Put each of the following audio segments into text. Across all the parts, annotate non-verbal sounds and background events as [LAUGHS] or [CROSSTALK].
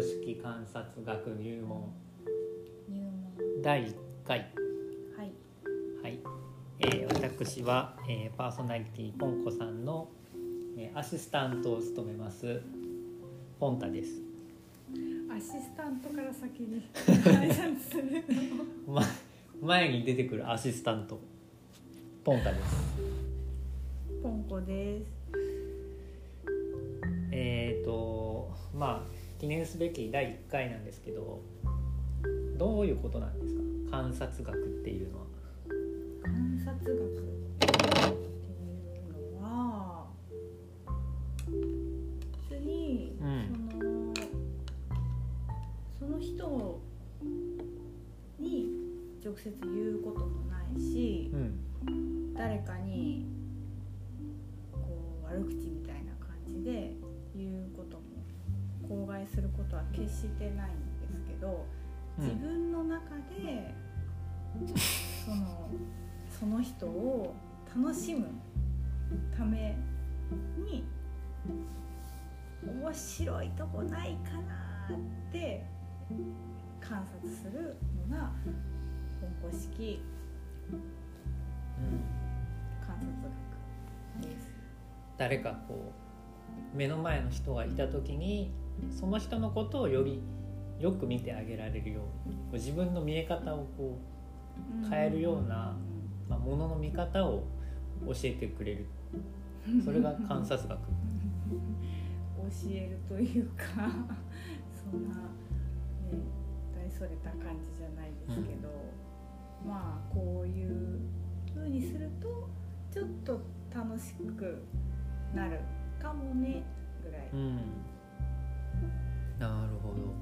公式観察学入門。入門。第1回。はい。はい、えー私は、えーパーソナリティポンコさんの、えーアシスタントを務めますポンタです、アシスタントから先に。[LAUGHS] ま、前に出てくるアシスタント。ポンタです。ポンコです。えっ、とまあ記念すべき第1回なんですけどどういうことなんですか？観察学っていうのは。観察学っていうのは別に、うんそのその人に直接言うこともないしうん。誰かにこう悪口みたいな感じで言うことも口外することは決してないんですけどうん自分の中でそのその人を楽しむために面白いとこないかなって観察するのが本校式うん観察学です。誰かこう目の前の人がいた時にその人のことをよりよく見てあげられるようにこう自分の見え方をこ変えるようなう、まあ、ものの見方を教えてくれる。それが観察学。[LAUGHS] 教えるというか [LAUGHS] そんなね大それた感じじゃないですけど、まあこういう風にするとちょっと楽しくなるかもねぐらい、うんなるほど。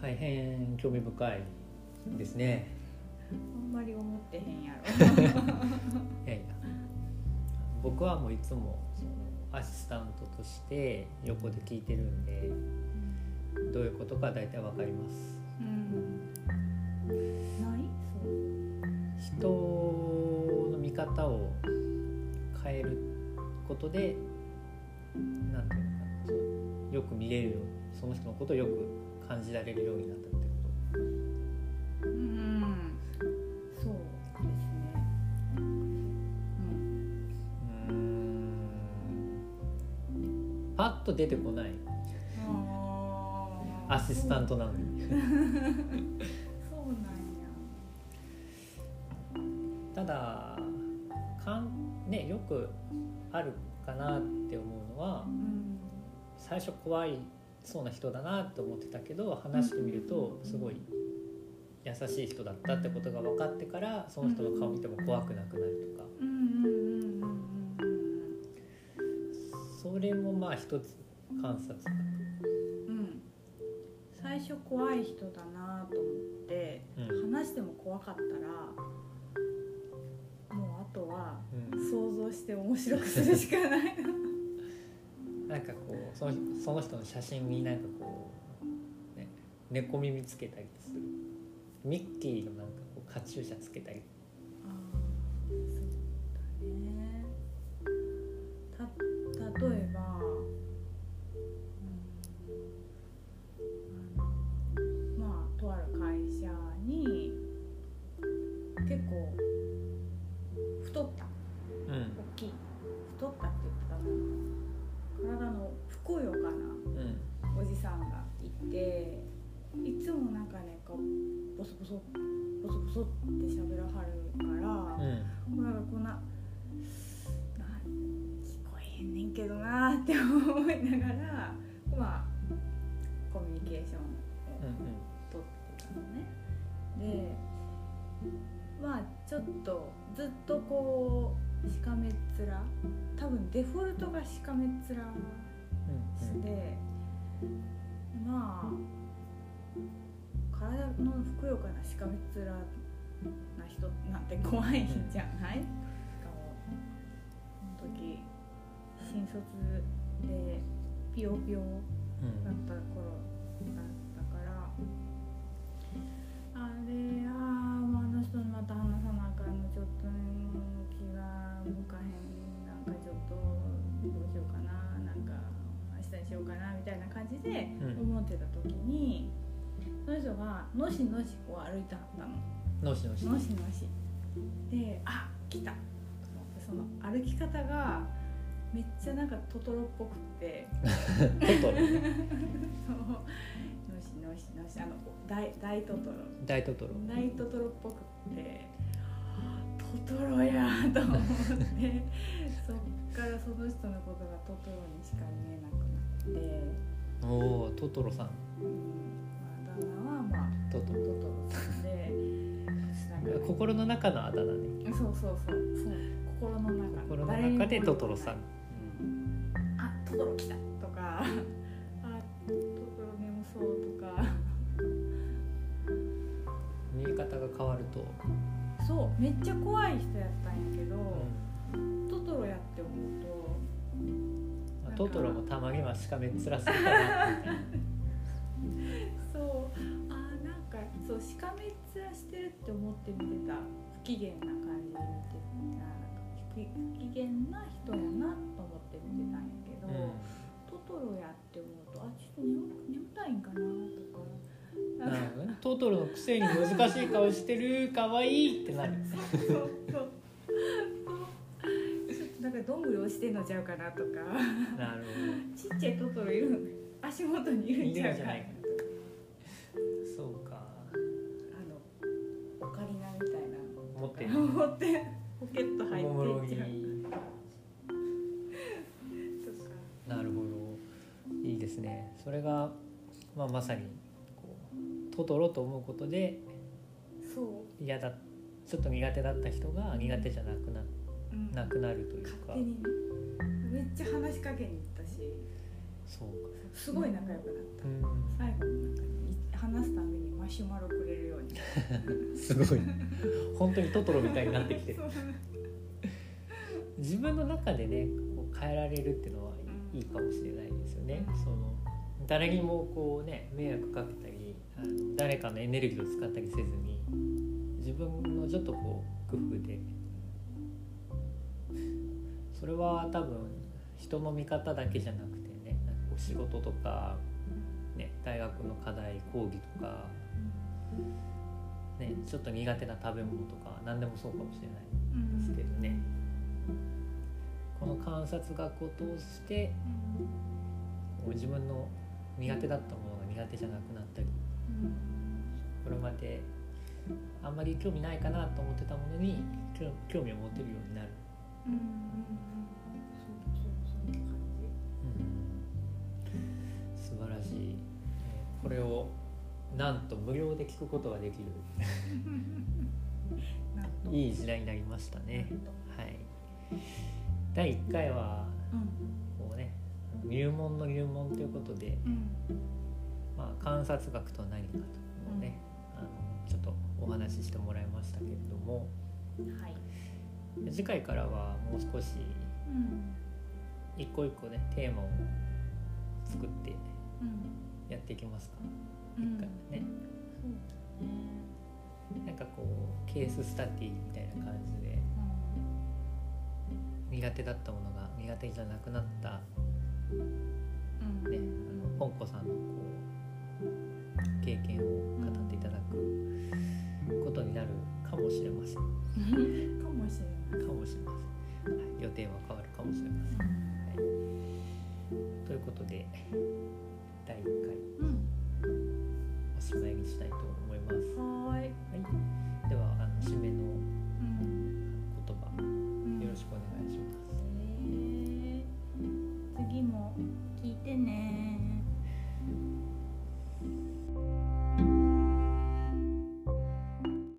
大変興味深いですね。あんまり思ってへんや [LAUGHS] いやいや。僕はもういつもそのアシスタントとして横で聞いてるんでろ。どういうことか大体わかります。うん、ない？そう。人の見方を変えることでなんていうのかなよく見れるようにその人のことをよく感じられるようになったってこうん。そうですね。うん。とうーん。パッと出てこない。アシスタントなのに。そうなんや。ただかん、ね、よくあるかなって思うのはうん。最初怖いそうな人だなって思ってたけど話してみるとすごい優しい人だったってことが分かってからその人の顔見ても怖くなくなるとか。それもまあ一つ観察学うん。うん。最初怖い人だなと思って、うん。話しても怖かったらもうあとはうん。想像して面白くするしかない。なそのその人の写真になんかこう、ね、猫耳つけたりする。ミッキーのなんかこうカチューシャつけたり。うん取ってたのね。でまあちょっとずっとこうしかめっ面多分デフォルトがしかめっ面うんうんまあ体のふくよかなしかめっ面な人なんて怖いんじゃない、しかもその時新卒でピヨピヨだった頃だったからあれあーもうあの人にまた話さなあかんのちょっとね気が向かへんなんかちょっとどうしようかななんか明日にしようかなみたいな感じでうん。思ってた時その人がのしのしこう歩いてはったののしのし。のしのし。であ来た。と思ってその歩き方がめっちゃなんかトトロっぽくって。トトロ？そう。のしのしのし。あの大大トトロ。大トトロ。大トトロっぽくって。トトロやと思って。そっからその人のことがトトロにしか見えなくなって、おおトトロさん。うん。まあ、あだ名はまあトトロ。さんで。[LAUGHS] 心の中のあだ名ね。そうそうそう。そう。心の中。心の中でトトロさん。あトトロ来たとかあトトロ眠そうとか。見え方が変わると、そうめっちゃ怖い人やったんやけど、うん。トトロやって思うと。まあ、トトロもたまにはしかめっ面するかな。そうあーなんかそうしかめっ面してるって思って見てた。不機嫌な感じで見てた機不機嫌な人やなと思って見てたんやけど、トトロやって思うとあちょっと眠眠たいんかなとか。うん、なるほどね。トトロのくせに難しい顔してるかわいいってなる。そうそうそう。ちょっとなんかどんぐり押してんのちゃうかなとか。なるちっちゃいトトロいる足元にいるんちゃうかなそうか。あのオカリナみたいな持ってる持ってポケット入おもろい。っちゃう。なるほど。いいですね。それが、まあ、まさにこうトトロと思うことでそう、嫌だちょっと苦手だった人が苦手じゃなくなうん。なくなるというか。勝手に。ねめっちゃ話しかけに行ったし。そうか。すごい仲良くなった。うん。最後になんか話すたびにマシュマロくれるように。[LAUGHS] すごい本当にトトロみたいになってきて。る自分の中でねこう変えられるっていうのはいいかもしれないですよね。その誰にもこうね迷惑かけたりあの誰かのエネルギーを使ったりせずに自分のちょっとこう工夫で。それは多分人の見方だけじゃなくてねなんかこう仕事とか、ね、大学の課題講義とか、ね、ちょっと苦手な食べ物とか何でもそうかもしれないですけどね。この観察学を通してこう自分の苦手だったものが苦手じゃなくなったりこれまであんまり興味ないかなと思ってたものに興味を持てるようになる、しこれをなんと無料で聞くことができる。[LAUGHS] いい時代になりましたね。はい。第1回はうん。こうね入門の入門ということでうん。まあ、観察学とは何かというのをね、あのちょっとお話ししてもらいましたけれども。はい。次回からはもう少しうん。一個一個ねテーマを作ってうんやっていきますか、うん。一回ね。そうね。なんかこうケーススタディみたいな感じで。苦手だったものが苦手じゃなくなった。うんうん。ねあのポンコさんのこう経験を語っていただくことになるかもしれません。[LAUGHS] かもしれない。かもしれません、はい、予定は変わるかもしれません、はい、ということで第1回。うん。